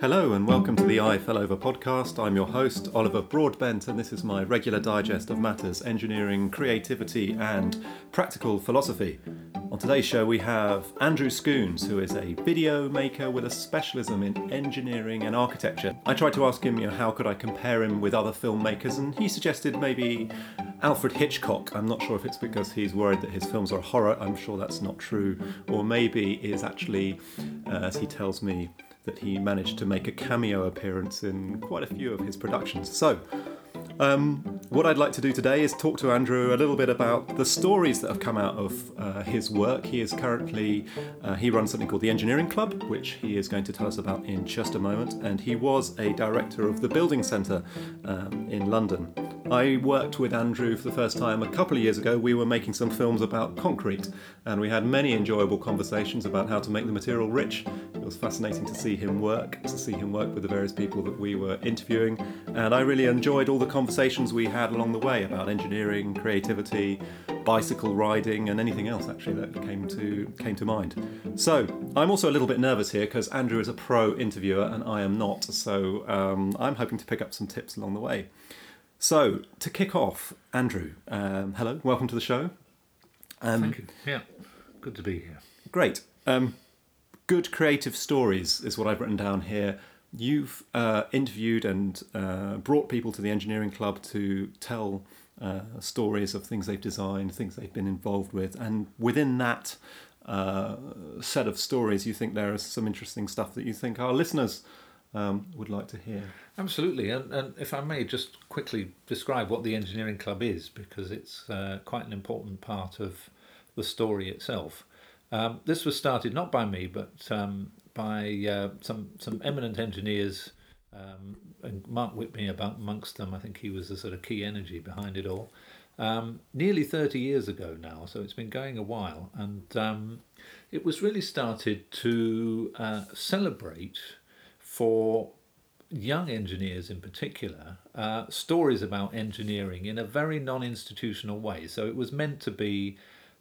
Hello and welcome to the I Fell Over podcast. I'm your host, Oliver Broadbent, and this is my regular digest of matters engineering, creativity, and practical philosophy. On today's show, we have Andrew Scoones, who is a video maker with a specialism in engineering and architecture. I tried to ask him, you know, how could I compare him with other filmmakers, and he suggested maybe Alfred Hitchcock. I'm not sure if it's because he's worried that his films are horror, I'm sure that's not true, or maybe is actually, uh, as he tells me, that he managed to make a cameo appearance in quite a few of his productions. So, um, what I'd like to do today is talk to Andrew a little bit about the stories that have come out of uh, his work. He is currently, uh, he runs something called the Engineering Club, which he is going to tell us about in just a moment, and he was a director of the Building Centre um, in London. I worked with Andrew for the first time a couple of years ago. We were making some films about concrete, and we had many enjoyable conversations about how to make the material rich. It was fascinating to see him work, to see him work with the various people that we were interviewing, and I really enjoyed all the conversations we had along the way about engineering, creativity, bicycle riding, and anything else actually that came to came to mind. So I'm also a little bit nervous here because Andrew is a pro interviewer and I am not. So um, I'm hoping to pick up some tips along the way. So, to kick off, Andrew, um, hello, welcome to the show. Um, Thank you. Yeah, good to be here. Great. Um, good creative stories is what I've written down here. You've uh, interviewed and uh, brought people to the engineering club to tell uh, stories of things they've designed, things they've been involved with, and within that uh, set of stories, you think there is some interesting stuff that you think our listeners um, would like to hear. Absolutely, and, and, if I may just quickly describe what the Engineering Club is, because it's uh, quite an important part of the story itself. Um, this was started not by me, but um, by uh, some some eminent engineers, um, and Mark Whitby amongst them. I think he was the sort of key energy behind it all. Um, nearly 30 years ago now, so it's been going a while, and um, it was really started to uh, celebrate for young engineers in particular uh, stories about engineering in a very non institutional way. So it was meant to be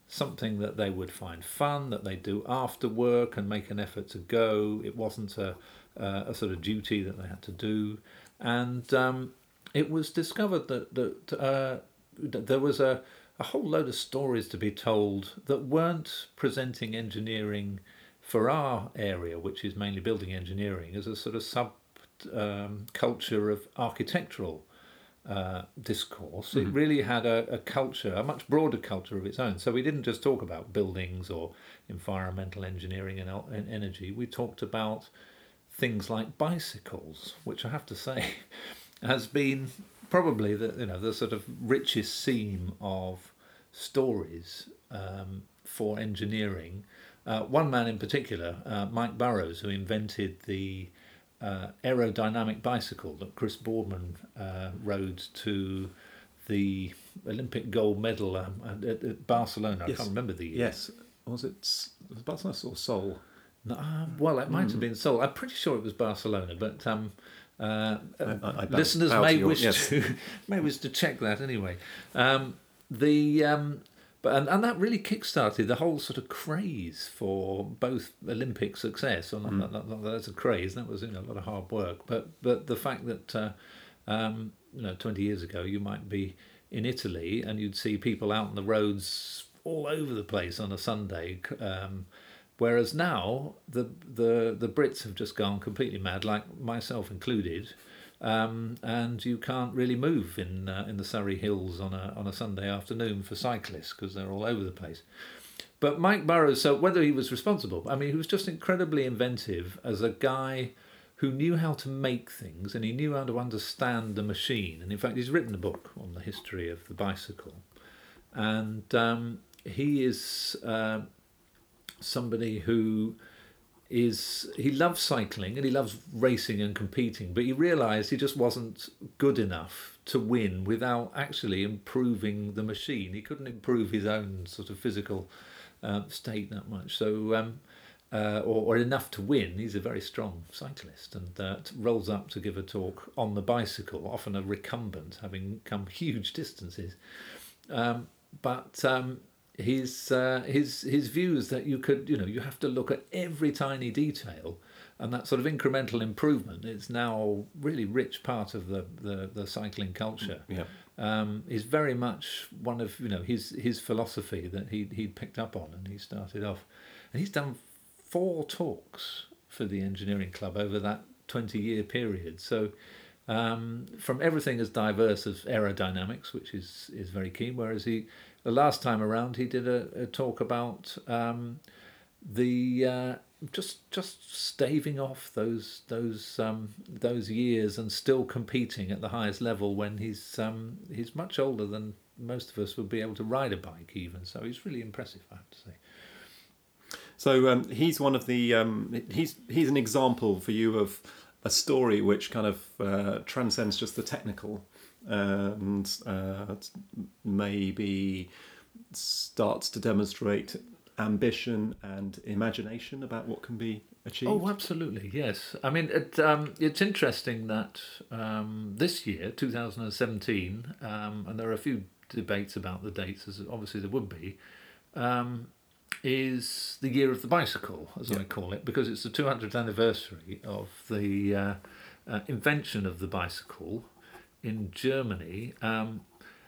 something that they would find fun, that they do after work and make an effort to go. It wasn't a, uh, a sort of duty that they had to do. And um, it was discovered that, that, uh, there was a, a whole load of stories to be told that weren't presenting engineering for our area, which is mainly building engineering, as a sort of sub um, culture of architectural uh, discourse. Mm-hmm. It really had a, a, culture, a much broader culture of its own. So we didn't just talk about buildings or environmental engineering and, and energy. We talked about things like bicycles, which I have to say has been probably the you know the sort of richest seam of stories um, for engineering uh, one man in particular, uh, Mike Burrows, who invented the uh, aerodynamic bicycle that Chris Boardman uh, rode to the Olympic gold medal um, at, at, Barcelona. Yes. I can't remember the year. Yes. Was it, was Barcelona or Seoul? No, uh, well, it might mm. have been Seoul. I'm pretty sure it was Barcelona, but um, uh, I, I listeners may wish yes. to may wish to check that anyway. Um, the um, but and, and that really kick-started the whole sort of craze for both Olympic success. Not, mm. not, not, that's a craze. That was you know, a lot of hard work. But but the fact that uh, um, you know twenty years ago you might be in Italy and you'd see people out on the roads all over the place on a Sunday. Um, whereas now the the the Brits have just gone completely mad, like myself included um, and you can't really move in uh, in the Surrey Hills on a on a Sunday afternoon for cyclists because they're all over the place. But Mike Burrows, so whether he was responsible, I mean, he was just incredibly inventive as a guy who knew how to make things and he knew how to understand the machine. And in fact, he's written a book on the history of the bicycle, and um, he is uh, somebody who is he loves cycling and he loves racing and competing, but he realised he just wasn't good enough to win without actually improving the machine. He couldn't improve his own sort of physical uh, state that much. So. Um, uh, or, or, enough to win. He's a very strong cyclist and uh, rolls up to give a talk on the bicycle, often a recumbent, having come huge distances. Um, but um, his uh, his his views that you could you know you have to look at every tiny detail and that sort of incremental improvement is now a really rich part of the the, the cycling culture. Yeah. Um, is very much one of you know his his philosophy that he he picked up on, and he started off, and he's done four talks for the engineering club over that twenty year period. So. Um, from everything as diverse as aerodynamics, which is is very keen. Whereas he, the last time around, he did a, a talk about um, the uh, just just staving off those those um, those years and still competing at the highest level when he's um, he's much older than most of us would be able to ride a bike even. So he's really impressive, I have to say. So um, he's one of the um, he's he's an example for you of a story which kind of uh, transcends just the technical and uh, maybe starts to demonstrate ambition and imagination about what can be achieved? Oh, absolutely, yes. I mean, it, um, it's interesting that um, this year, 2017, um, and there are a few debates about the dates, as obviously there would be, um, is the year of the bicycle, as I call it, because it's the 200th anniversary of the uh, uh, invention of the bicycle in Germany. Um,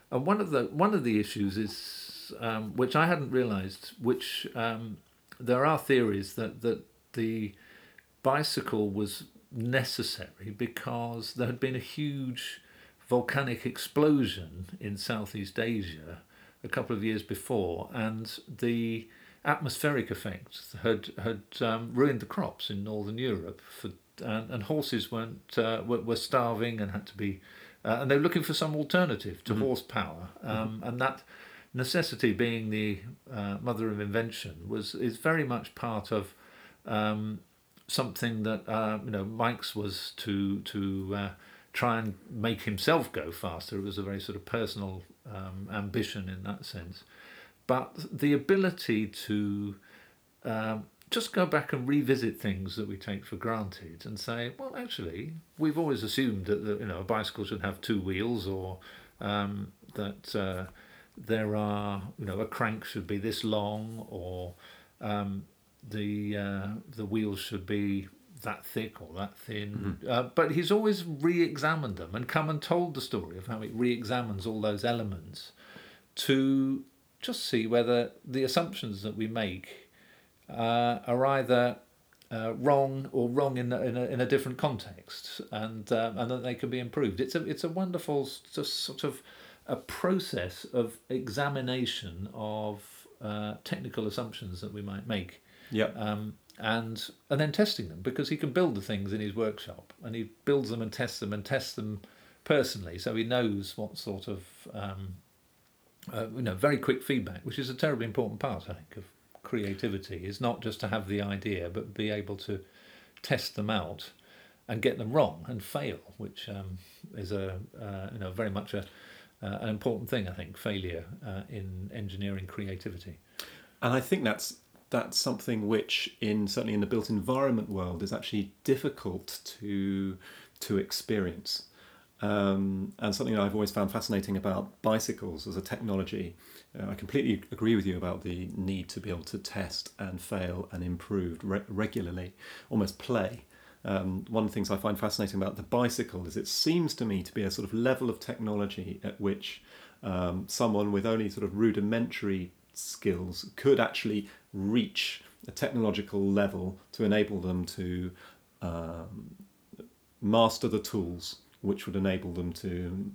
and one of the one of the issues is um, which I hadn't realised, which um, there are theories that, that the bicycle was necessary because there had been a huge volcanic explosion in Southeast Asia a couple of years before, and the atmospheric effects had had um, ruined the crops in northern Europe for and, and horses weren't uh, were, were starving and had to be uh, and they were looking for some alternative to mm-hmm. horsepower um, mm-hmm. and that necessity being the uh, mother of invention was is very much part of um, something that uh, you know Mike's was to to uh, try and make himself go faster. It was a very sort of personal um, ambition in that sense, but the ability to um, just go back and revisit things that we take for granted and say, well, actually, we've always assumed that, that you know a bicycle should have two wheels or um, that uh, there are you know a crank should be this long or um, the uh, the wheels should be that thick or that thin. Mm-hmm. Uh, but he's always re-examined them and come and told the story of how he re-examines all those elements to just see whether the assumptions that we make uh, are either uh, wrong or wrong in a, in a, in a different context, and um, and that they can be improved. It's a it's a wonderful just sort of a process of examination of uh, technical assumptions that we might make. Yeah. Um, and and then testing them because he can build the things in his workshop and he builds them and tests them and tests them personally, so he knows what sort of um, uh, you know very quick feedback, which is a terribly important part, I think, of creativity. Is not just to have the idea, but be able to test them out and get them wrong and fail, which um, is a uh, you know very much a uh, an important thing, I think, failure uh, in engineering creativity. And I think that's that's something which, in certainly in the built environment world, is actually difficult to to experience. Um, and something I've always found fascinating about bicycles as a technology. Uh, I completely agree with you about the need to be able to test and fail and improve re- regularly, almost play. Um, one of the things I find fascinating about the bicycle is it seems to me to be a sort of level of technology at which um, someone with only sort of rudimentary skills could actually reach a technological level to enable them to um, master the tools which would enable them to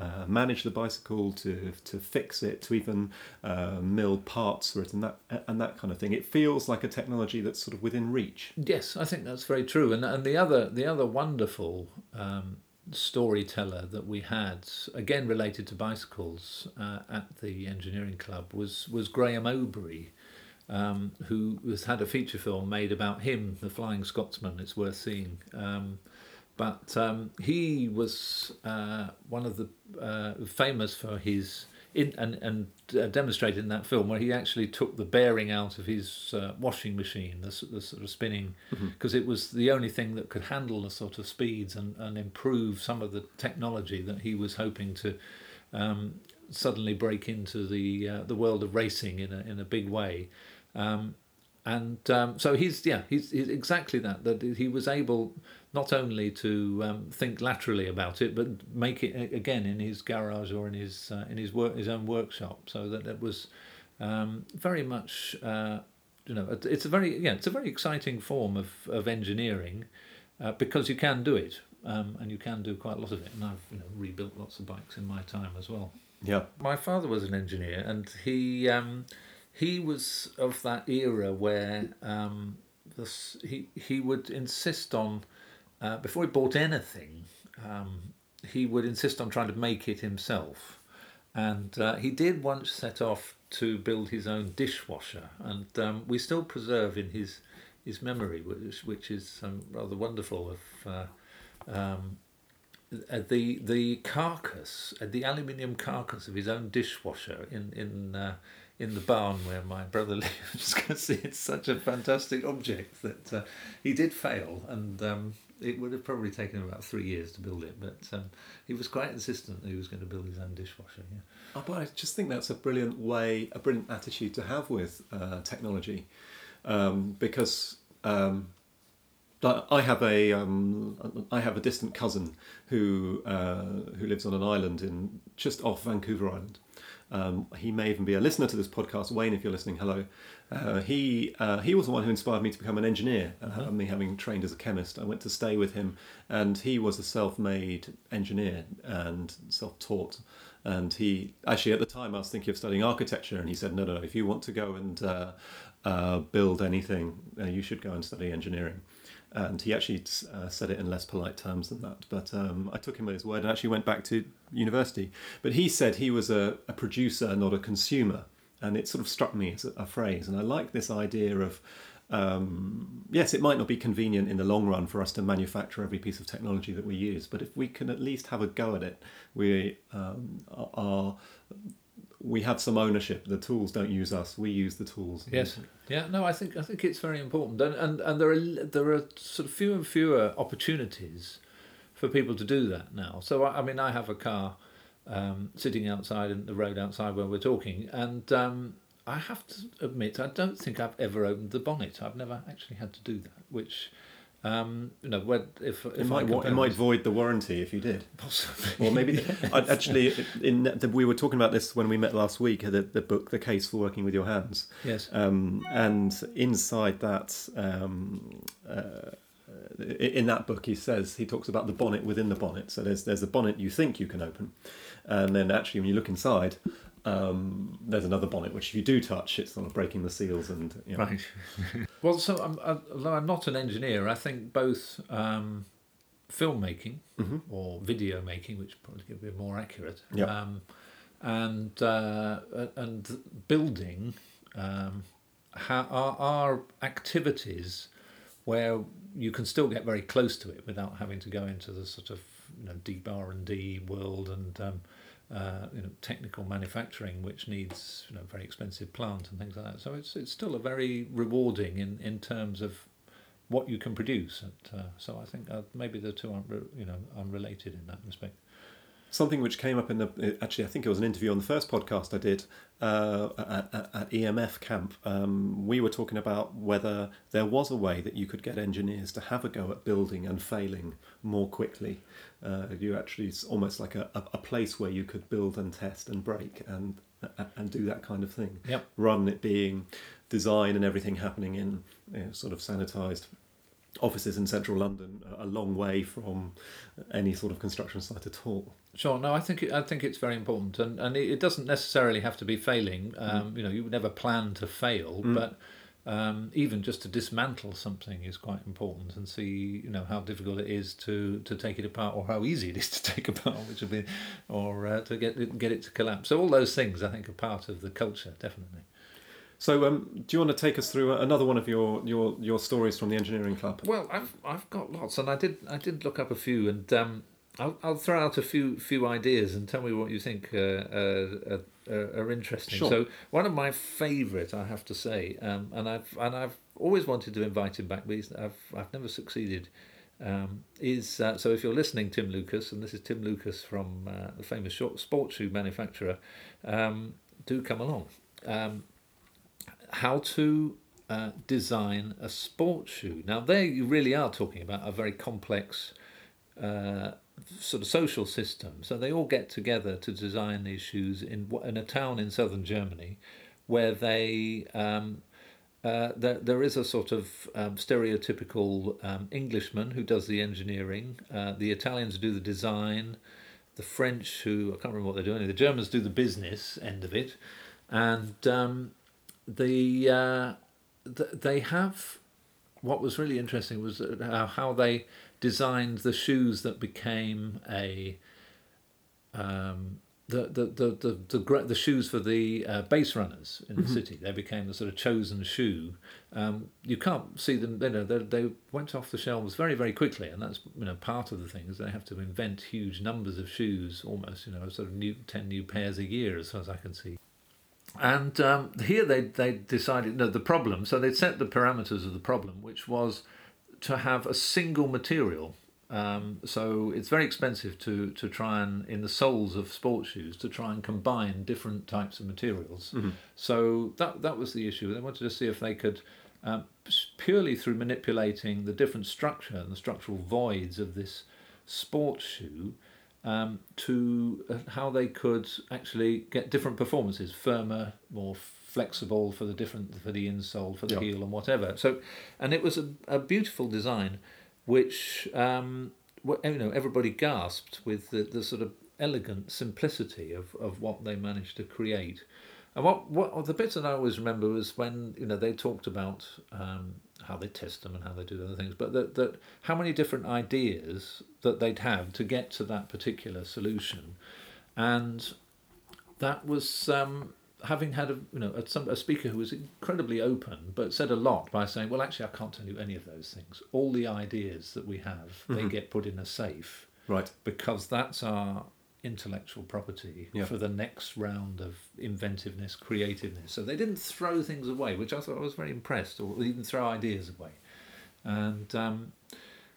uh, manage the bicycle, to to fix it, to even uh, mill parts for it, and that and that kind of thing. It feels like a technology that's sort of within reach. Yes, I think that's very true. And and the other the other wonderful um, storyteller that we had, again related to bicycles uh, at the engineering club, was was Graeme Obree. Um, who has had a feature film made about him, the Flying Scotsman. It's worth seeing. Um, but um, he was uh, one of the uh, famous for his in, and and uh, demonstrated in that film where he actually took the bearing out of his uh, washing machine, the, the sort of spinning, because mm-hmm. it was the only thing that could handle the sort of speeds and, and improve some of the technology that he was hoping to um, suddenly break into the uh, the world of racing in a in a big way. Um, and um, so he's yeah he's, he's exactly that that he was able not only to um, think laterally about it but make it again in his garage or in his uh, in his work his own workshop. So that it was um, very much uh, you know it's a very yeah it's a very exciting form of, of engineering uh, because you can do it um, and you can do quite a lot of it. And I've you know rebuilt lots of bikes in my time as well. Yeah. My father was an engineer and he um, he was of that era where um, this, he he would insist on uh, before he bought anything, um, he would insist on trying to make it himself, and uh, he did once set off to build his own dishwasher, and um, we still preserve in his his memory, which which is um, rather wonderful of. Uh, um, the the carcass, uh, the aluminium carcass of his own dishwasher in in uh, in the barn where my brother lives because it's such a fantastic object that uh, he did fail and um, it would have probably taken him about three years to build it but um, he was quite insistent that he was going to build his own dishwasher yeah. oh, but I just think that's a brilliant way a brilliant attitude to have with uh, technology um, because um, I have a um, I have a distant cousin who uh, who lives on an island in just off Vancouver Island, um, he may even be a listener to this podcast. Wayne, if you're listening, hello. Uh, he uh, he was the one who inspired me to become an engineer. Uh, uh-huh. Me having trained as a chemist, I went to stay with him, and he was a self-made engineer and self-taught. And he actually at the time I was thinking of studying architecture, and he said, "No, no, no. If you want to go and uh, uh, build anything, uh, you should go and study engineering." And he actually uh, said it in less polite terms than that. But um, I took him at his word and actually went back to university. But he said he was a, a producer, not a consumer, and it sort of struck me as a, a phrase. And I like this idea of um, yes, it might not be convenient in the long run for us to manufacture every piece of technology that we use, but if we can at least have a go at it, we um, are we have some ownership. The tools don't use us; we use the tools. Yes, yeah. No, I think I think it's very important, and and, and there are there are sort of fewer and fewer opportunities for people to do that now. So I, I mean, I have a car um, sitting outside in the road outside where we're talking, and um, I have to admit I don't think I've ever opened the bonnet. I've never actually had to do that, which um, you know, if, if it might, it might void the warranty if you did. Possibly. Or maybe actually, in the, we were talking about this when we met last week. The, the book, "The Case for Working with Your Hands." Yes. Um, and inside that, um, uh, in that book, he says he talks about the bonnet within the bonnet. So there's there's a bonnet you think you can open, and then actually when you look inside, um, there's another bonnet which if you do touch, it's sort of breaking the seals and you know. right. well, so I'm, although I'm not an engineer, I think both um, filmmaking mm-hmm. or video making, which probably could be more accurate, yep. um, and uh, and building um, ha- are, are activities where you can still get very close to it without having to go into the sort of you know deep R and D world and um, uh, you know, technical manufacturing, which needs you know, very expensive plant and things like that. So it's it's still a very rewarding in, in terms of what you can produce. And, uh, so I think uh, maybe the two aren't you know unrelated in that respect something which came up in the actually I think it was an interview on the first podcast I did uh, at, at, EMF camp. Um, we were talking about whether there was a way that you could get engineers to have a go at building and failing more quickly. Uh, you actually it's almost like a, a, place where you could build and test and break and and do that kind of thing. Yep. Rather than it being design and everything happening in you know, sort of sanitized offices in central London, a long way from any sort of construction site at all. Sure. No, I think it, I think it's very important, and and it, doesn't necessarily have to be failing. Mm. Um, mm. You know, you would never plan to fail, mm. but um, even just to dismantle something is quite important, and see you know how difficult it is to to take it apart, or how easy it is to take apart, which would be, or uh, to get it, get it to collapse. So all those things, I think, are part of the culture, definitely. So, um, do you want to take us through another one of your, your, your stories from the engineering club? Well, I've I've got lots, and I did I did look up a few, and um, I'll, I'll throw out a few few ideas and tell me what you think uh, uh, uh, are interesting. Sure. So one of my favourite, I have to say, um, and I've and I've always wanted to invite him back, but I've I've never succeeded. Um, is uh, so if you're listening, Tim Lucas, and this is Tim Lucas from uh, the famous short sports shoe manufacturer, um, do come along. How to uh, design a sports shoe. Now, there you really are talking about a very complex uh, sort of social system. So they all get together to design these shoes in, in a town in southern Germany where they. Um, uh, there, there is a sort of um, stereotypical um, Englishman who does the engineering. Uh, the Italians do the design. The French, who I can't remember what they're doing. The Germans do the business end of it, and um, the, uh, the they have. What was really interesting was how, how they designed the shoes that became a um, the, the, the, the, the, the shoes for the uh, base runners in the mm-hmm. city. They became the sort of chosen shoe. Um, you can't see them, you know, they, they went off the shelves very, very quickly. And that's, you know, part of the thing is they have to invent huge numbers of shoes, almost, you know, sort of new, 10 new pairs a year, as far as I can see. And um, here they, they decided, no, the problem, so they'd set the parameters of the problem, which was to have a single material um, so it's very expensive to, to try and, in the soles of sports shoes, to try and combine different types of materials. Mm-hmm. So that, that was the issue. They wanted to see if they could, um, purely through manipulating the different structure and the structural voids of this sports shoe, um, to uh, how they could actually get different performances, firmer, more flexible for the different for the insole, for the heel, and whatever. So, and it was a, a beautiful design which um, you know everybody gasped with the, the sort of elegant simplicity of, of what they managed to create. And what, what the bits that I always remember was when you know they talked about um, how they test them and how they do other things, but that, that how many different ideas that they'd have to get to that particular solution, and that was um, having had a you know a, some, a speaker who was incredibly open but said a lot by saying well actually I can't tell you any of those things. All the ideas that we have mm-hmm. they get put in a safe right. because that's our intellectual property yeah. for the next round of inventiveness creativeness so they didn't throw things away which I thought I was very impressed or even throw ideas away and um,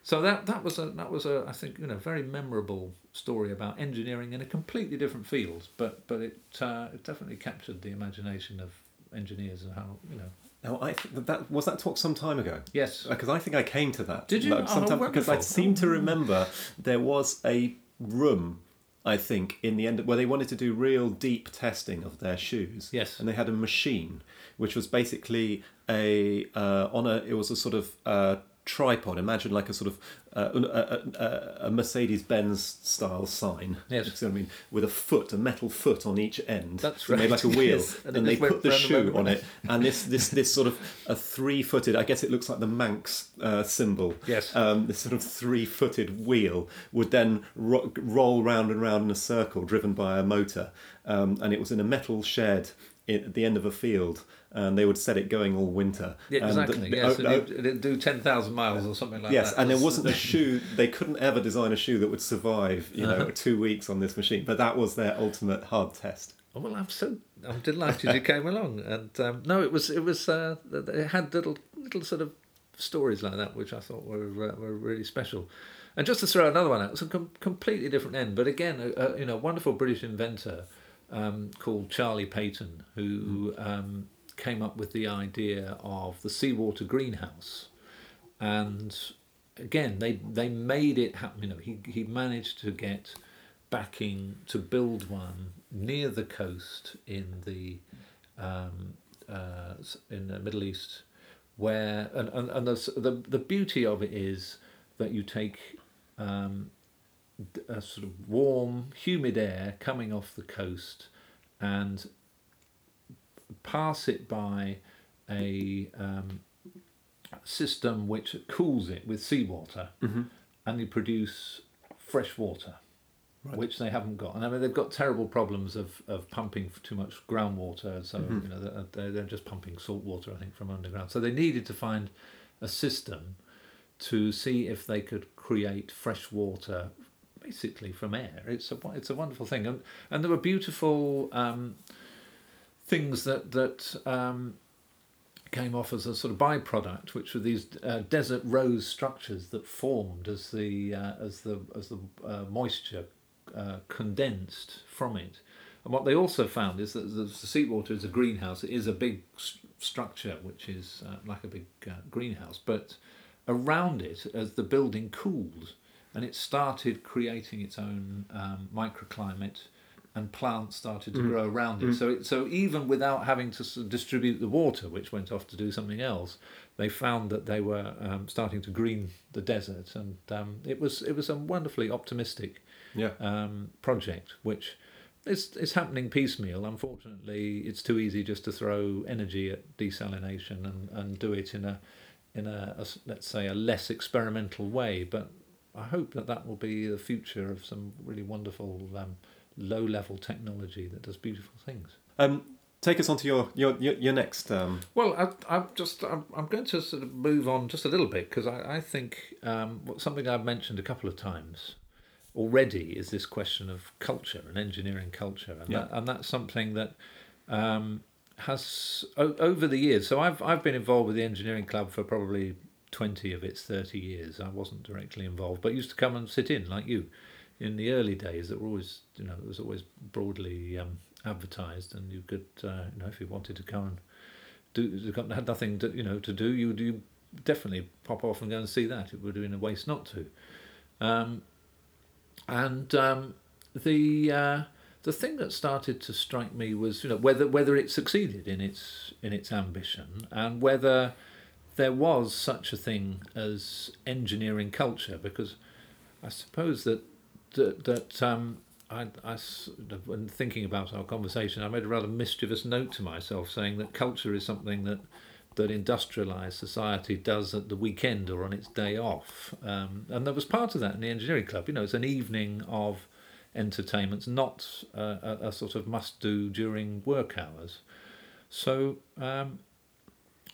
so that that was a that was a I think you know very memorable story about engineering in a completely different field, but but it uh, it definitely captured the imagination of engineers and how you know. Now I think that, was that talk some time ago. Yes, because I think I came to that. Did you? Like, sometime, oh, because I seem to remember there was a room I think, in the end, where they wanted to do real deep testing of their shoes. Yes. And they had a machine, which was basically a uh, on a it was a sort of uh, tripod. Imagine like a sort of uh, a, a, a Mercedes Benz style sign. Yes. You what I mean? With a foot, a metal foot on each end. That's right. Made like a wheel, yes. and, and they put the shoe on it, and this this this sort of a three footed. I guess it looks like the Manx uh, symbol. Yes. Um, this sort of three footed wheel would then ro- roll round and round in a circle, driven by a motor, um, and it was in a metal shed at the end of a field and they would set it going all winter. Yeah, exactly. yes, oh, it'd do ten thousand miles or something like yes, that. Yes, and there wasn't a shoe. They couldn't ever design a shoe that would survive, you know, uh-huh. two weeks on this machine. But that was their ultimate hard test. Oh, well, I'm so I'm delighted you came along, and um, no, it was it was uh, it had little little sort of stories like that, which I thought were uh, were really special. And just to throw another one out, it's a com- completely different end, but again, a, a you know, wonderful British inventor um, called Charlie Paton, who um, came up with the idea of the seawater greenhouse, and again they they made it happen. You know, he he managed to get backing to build one near the coast in the um, uh, in the Middle East, where and and, and the, the the beauty of it is that you take um, a sort of warm, humid air coming off the coast and pass it by a um, system which cools it with seawater, mm-hmm. and you produce fresh water, right. which they haven't got. And I mean, they've got terrible problems of, of pumping too much groundwater, so mm-hmm. you know they're, they're just pumping salt water, I think, from underground. So they needed to find a system to see if they could create fresh water basically from air. It's a it's a wonderful thing, and and there were beautiful um, things that that um, came off as a sort of byproduct, which were these uh, desert rose structures that formed as the uh, as the as the uh, moisture uh, condensed from it. And what they also found is that the, the seawater is a greenhouse. It is a big s- structure, which is uh, like a big uh, greenhouse. But around it, as the building cooled, and it started creating its own um, microclimate, and plants started to Mm. grow around it. Mm. So, it, so even without having to distribute the water, which went off to do something else, they found that they were um, starting to green the desert, and um, it was it was a wonderfully optimistic Yeah. um, project, which is is happening piecemeal. Unfortunately, it's too easy just to throw energy at desalination and, and do it in a in a, a let's say a less experimental way. But I hope that that will be the future of some really wonderful um, low level technology that does beautiful things. Um, take us on to your your your, your next. Um, Well, I, I'm just I'm, I'm going to sort of move on just a little bit because I, I think um, something I've mentioned a couple of times already is this question of culture and engineering culture, and Yeah. that, and that's something that um, has o- over the years. So I've I've been involved with the engineering club for probably twenty of its thirty years. I wasn't directly involved, but used to come and sit in like you in the early days. That were always you know it was always broadly um, advertised, and you could uh, you know if you wanted to come and do had nothing to you know to do you you definitely pop off and go and see that it would have been a waste not to um, and um, the uh, the thing that started to strike me was you know whether whether it succeeded in its in its ambition and whether there was such a thing as engineering culture because I suppose that that, that um, I, I when thinking about our conversation, I made a rather mischievous note to myself saying that culture is something that that industrialized society does at the weekend or on its day off, um, and there was part of that in the engineering club. You know, it's an evening of entertainment, not uh, a, a sort of must-do during work hours. So. Um,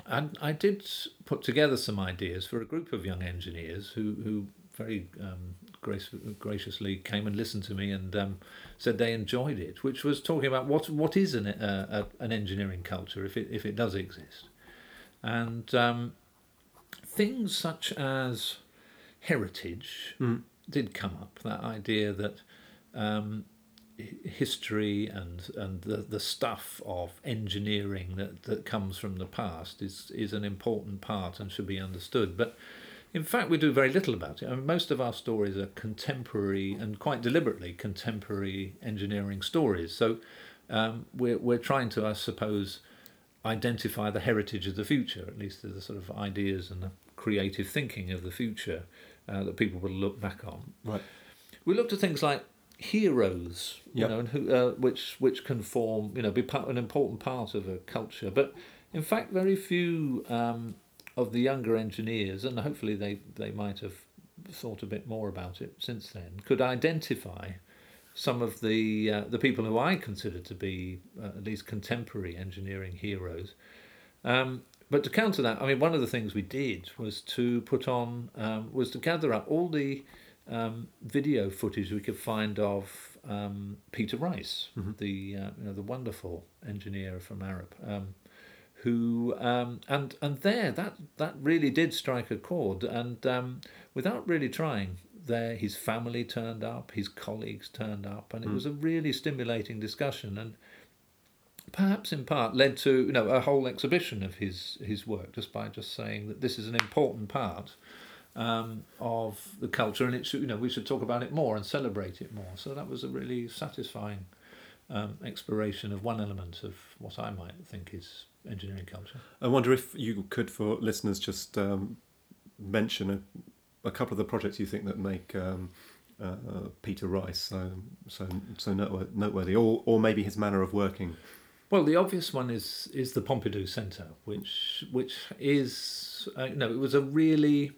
and I did put together some ideas for a group of young engineers who, who very um, grace, graciously came and listened to me and um, said they enjoyed it, which was talking about what what is an uh, a, an engineering culture if it if it does exist, and um, things such as heritage Mm. did come up. That idea that um, history and and the, the stuff of engineering that, that comes from the past is is an important part and should be understood. But in fact, we do very little about it. I mean, most of our stories are contemporary and quite deliberately contemporary engineering stories. So um, we're we're trying to, I suppose, identify the heritage of the future, at least the sort of ideas and the creative thinking of the future uh, that people will look back on. right. We looked at things like heroes, you Yep. know, and who, uh, which which can form, you know, be part, an important part of a culture. But in fact, very few um, of the younger engineers, and hopefully they they might have thought a bit more about it since then, could identify some of the uh, the people who I consider to be uh, at least contemporary engineering heroes. Um, but to counter that, I mean, one of the things we did was to put on um, was to gather up all the um, video footage we could find of um, Peter Rice, Mhm. the uh, you know the wonderful engineer from Arup, um, who um, and and there that that really did strike a chord, and um, without really trying, there his family turned up, his colleagues turned up, and it Mm. was a really stimulating discussion, and perhaps in part led to you know a whole exhibition of his his work just by just saying that this is an important part um, of the culture, and it should, you know, we should talk about it more and celebrate it more. So that was a really satisfying um, exploration of one element of what I might think is engineering culture. I wonder if you could, for listeners, just um, mention a, a couple of the projects you think that make um, uh, Peter Rice so so so noteworthy, noteworthy, or or maybe his manner of working. Well, the obvious one is is the Pompidou Centre, which which is uh, no, it was a really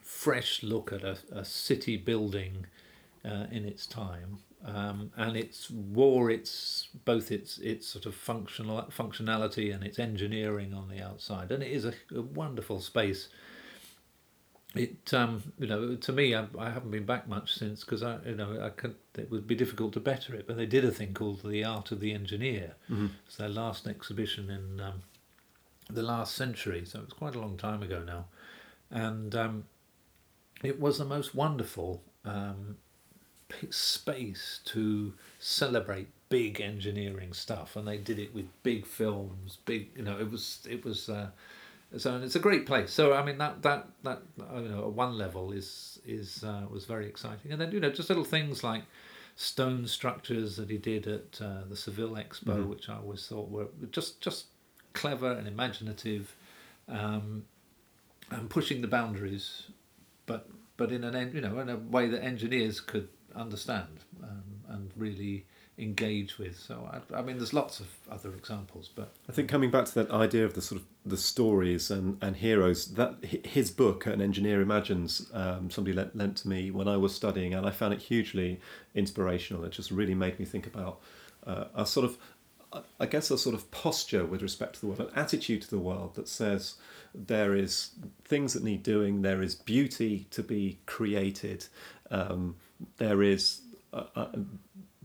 fresh look at a, a city building uh, in its time, um, and it's wore its both its its sort of functional functionality and its engineering on the outside, and it is a, a wonderful space. It um, you know to me I, I haven't been back much since because I you know I could it would be difficult to better it, but they did a thing called the Art of the Engineer. Mm-hmm. It's their last exhibition in um, the last century, so it's quite a long time ago now. And um, it was the most wonderful um, space to celebrate big engineering stuff, and they did it with big films, big you know it was it was. Uh, so it's a great place. So I mean that that that you know at one level is is uh, was very exciting, and then you know just little things like stone structures that he did at uh, the Seville Expo, mm-hmm. which I always thought were just just clever and imaginative, um, and pushing the boundaries, but but in an you know in a way that engineers could understand um, and really engage with. So I, I, mean, there's lots of other examples, but I think coming back to that idea of the sort of the stories and, and heroes, that his book, An Engineer Imagines, um, somebody lent, lent to me when I was studying, and I found it hugely inspirational. It just really made me think about uh, a sort of I guess a sort of posture with respect to the world, an attitude to the world that says there is things that need doing, there is beauty to be created, um, there is uh, uh,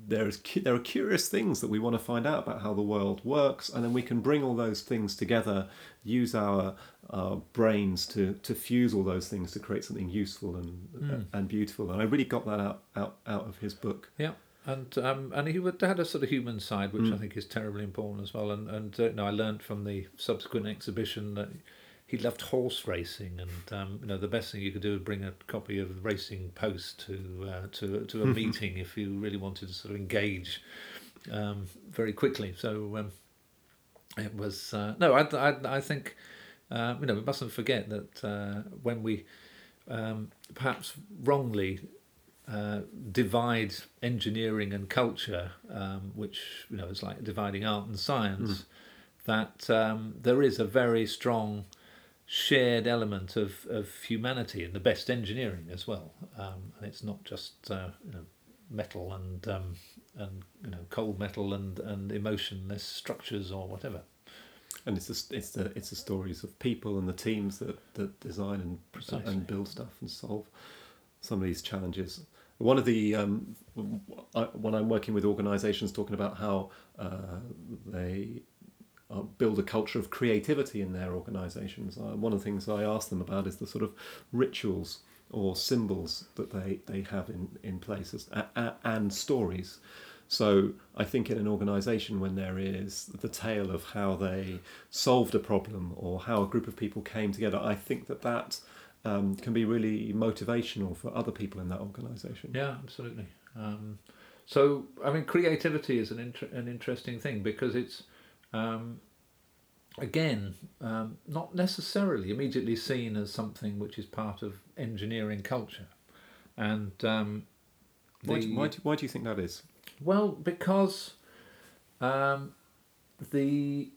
there is there are curious things that we want to find out about how the world works, and then we can bring all those things together, use our, our brains to to fuse all those things to create something useful and mm. and beautiful. And I really got that out out, out of his book. Yeah and um, and he had a sort of human side, which mm. I think is terribly important as well. And and uh, you know, I learned from the subsequent exhibition that he loved horse racing, and um, you know, the best thing you could do is bring a copy of the Racing Post to uh, to to a meeting if you really wanted to sort of engage um, very quickly. So um, it was uh, no, I I I think uh, you know we mustn't forget that uh, when we um, perhaps wrongly uh, divide engineering and culture, um, which you know is like dividing art and science, mm. that um, there is a very strong shared element of, of humanity and the best engineering as well, um, and it's not just uh, you know, metal and um, and you know cold metal and, and emotionless structures or whatever. And it's the, it's the it's the stories of people and the teams that, that design and Precisely. and build stuff and solve some of these challenges. One of the um, when I'm working with organisations talking about how uh, they uh, build a culture of creativity in their organisations, uh, one of the things I ask them about is the sort of rituals or symbols that they, they have in, in places and stories. So I think in an organisation when there is the tale of how they solved a problem or how a group of people came together, I think that that um, can be really motivational for other people in that organisation. Yeah, absolutely. Um, so, I mean, creativity is an inter- an interesting thing because it's um, again um, not necessarily immediately seen as something which is part of engineering culture, and um, the, why, do, why, do, why do you think that is? Well, because um, the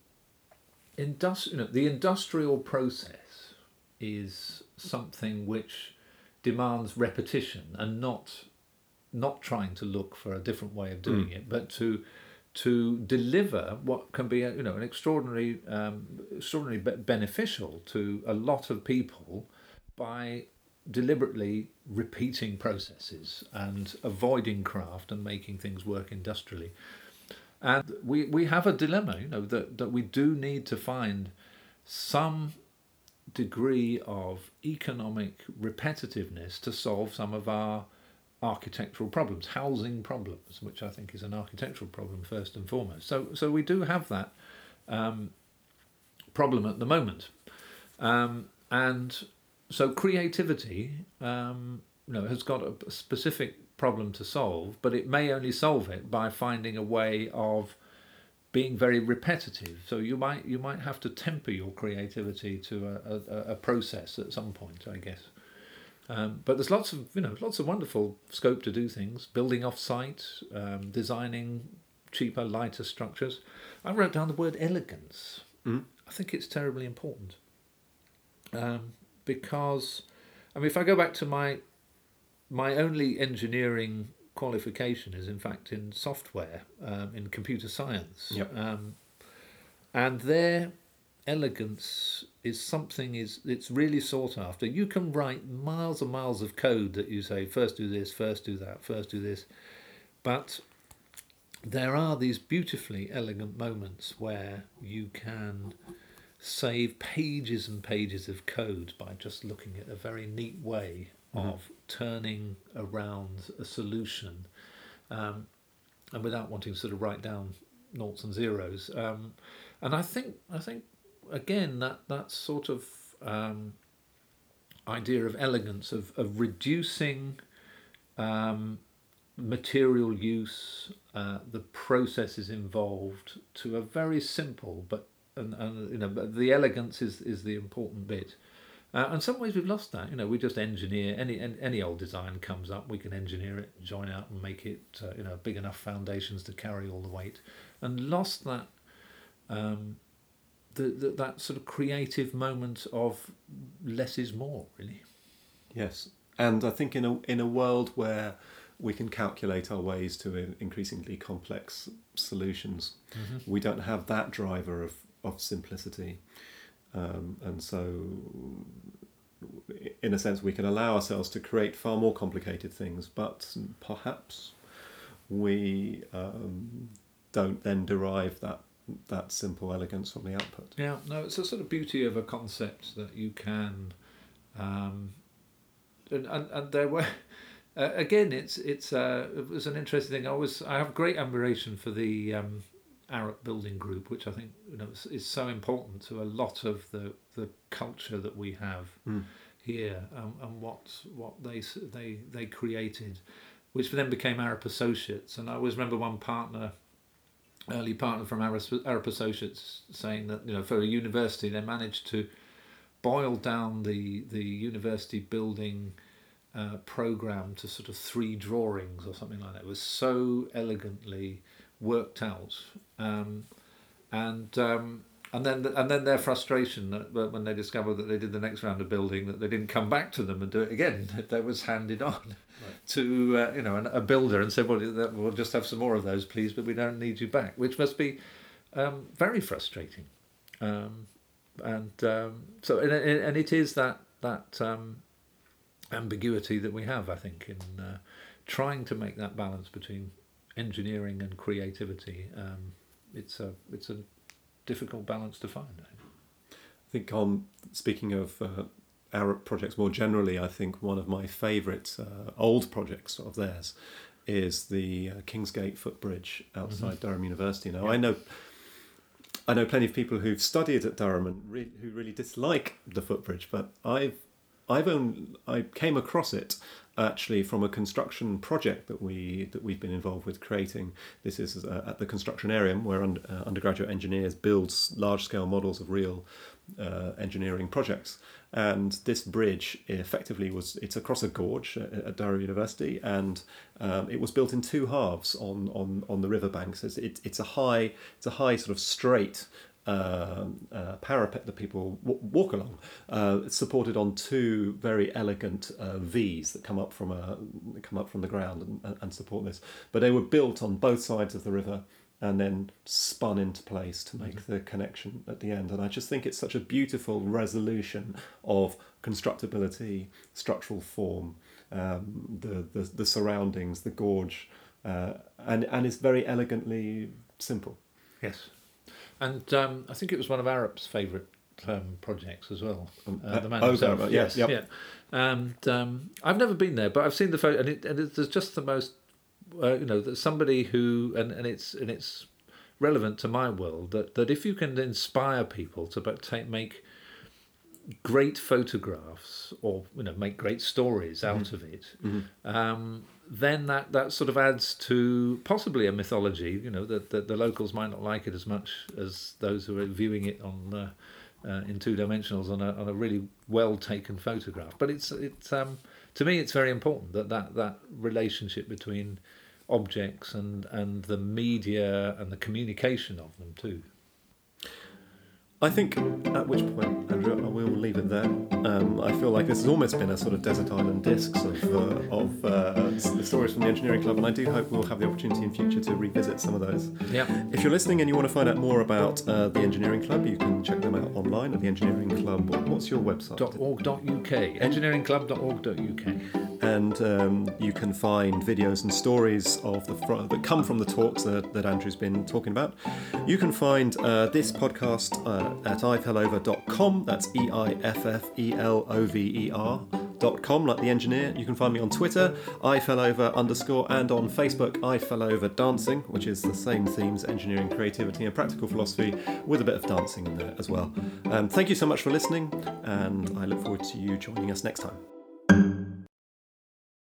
industri- the industrial process is something which demands repetition and not not trying to look for a different way of doing mm. it, but to to deliver what can be a, you know an extraordinary um, extraordinarily be- beneficial to a lot of people by deliberately repeating processes and avoiding craft and making things work industrially. And we, we have a dilemma, you know, that, that we do need to find some degree of economic repetitiveness to solve some of our architectural problems, housing problems, which I think is an architectural problem first and foremost. So, so we do have that um, problem at the moment, um, and so creativity, um, you know, has got a specific problem to solve, but it may only solve it by finding a way of being very repetitive. So you might you might have to temper your creativity to a, a, a process at some point, I guess. Um, but there's lots of you know lots of wonderful scope to do things, building off site, um, designing cheaper, lighter structures. I wrote down the word elegance. Mm. I think it's terribly important um, because I mean if I go back to my my only engineering qualification is in fact in software, um, in computer science. Yep. Um, and their elegance is something is it's really sought after. You can write miles and miles of code that you say first do this, first do that, first do this, but there are these beautifully elegant moments where you can save pages and pages of code by just looking at a very neat way mm-hmm. of turning around a solution. Um, and without wanting to sort of write down noughts and zeros. Um, and I think I think again that that sort of um, idea of elegance of of reducing um, material use, uh, the processes involved to a very simple but and, and you know the elegance is is the important bit. Uh, in some ways, we've lost that. You know, we just engineer any any old design comes up, we can engineer it, join out, and make it uh, you know big enough foundations to carry all the weight, and lost that um, the, the that sort of creative moment of less is more, really. Yes, and I think in a in a world where we can calculate our ways to increasingly complex solutions, mm-hmm. we don't have that driver of of simplicity. Um, and so, in a sense, we can allow ourselves to create far more complicated things, but perhaps we um, don't then derive that that simple elegance from the output. Yeah, no, it's a sort of beauty of a concept that you can, um, and, and, and there were. Uh, again, it's it's uh, it was an interesting thing. I was I have great admiration for the um, Arup Building Group, which I think you know is, is, so important to a lot of the, the culture that we have mm. here, um, and what what they they they created, which then became Arup Associates. And I always remember one partner, early partner from Arup Associates, saying that you know for a university they managed to boil down the the university building. Uh, program to sort of three drawings or something like that. It was so elegantly worked out, um, and um, and then and then their frustration that when they discovered that they did the next round of building that they didn't come back to them and do it again. That was handed on right. to uh, you know a builder and said, well, we'll just have some more of those, please, but we don't need you back, which must be um, very frustrating. Um, and um, so and, and it is that that um, ambiguity that we have, I think, in uh, trying to make that balance between engineering and creativity. Um, it's a it's a difficult balance to find. I think on speaking of uh, projects more generally, I think one of my favourite uh, old projects of theirs is the uh, Kingsgate footbridge outside mm-hmm. Durham University. Now yeah. I know. I know plenty of people who've studied at Durham and re- who really dislike the footbridge, but I've I've only I came across it actually from a construction project that we that we've been involved with creating. This is uh, at the Constructionarium, where un, uh, undergraduate engineers build large scale models of real uh, engineering projects. And this bridge effectively was it's across a gorge at, at Durham University, and um, it was built in two halves on on on the riverbanks. It's, it, it's a high it's a high sort of straight uh, uh, parapet that people w- walk along. Uh, it's supported on two very elegant uh, V's that come up from a come up from the ground and, and, support this. But they were built on both sides of the river and then spun into place to make mm-hmm. the connection at the end. And I just think it's such a beautiful resolution of constructability, structural form, um, the, the the surroundings, the gorge, uh, and and it's very elegantly simple. Yes. And um, I think it was one of Arup's favourite um, projects as well. Um, uh, the man oh, himself. yes, yep. yeah. And um, I've never been there, but I've seen the photo, and, it, and it, there's just the most, uh, you know, that somebody who, and, and it's and it's relevant to my world that that if you can inspire people to but take make great photographs or you know make great stories out mm-hmm. of it mm-hmm. um, then that, that sort of adds to possibly a mythology. You know that the, the, locals might not like it as much as those who are viewing it on uh, uh, in two dimensionals on a on a really well taken photograph. But it's it's um, to me it's very important that that, that relationship between objects and and the media and the communication of them too. I think at which point, Andrew, we will leave it there. Um, I feel like this has almost been a sort of desert island discs of, uh, of uh, the stories from the engineering club, and I do hope we'll have the opportunity in future to revisit some of those. Yeah. If you're listening and you want to find out more about uh, the engineering club, you can check them out online at the engineering club. What's your website? .org.uk. Engineeringclub.org.uk and um, you can find videos and stories of the fr- that come from the talks that, that Andrew's been talking about. You can find uh, this podcast uh, at eiffelover.com. That's E I F F E L O V E R eiffelover.com, like the engineer. You can find me on Twitter, eiffelover underscore, and on Facebook, eiffelover dancing, which is the same themes engineering, creativity, and practical philosophy, with a bit of dancing in there as well. Um, thank you so much for listening, and I look forward to you joining us next time.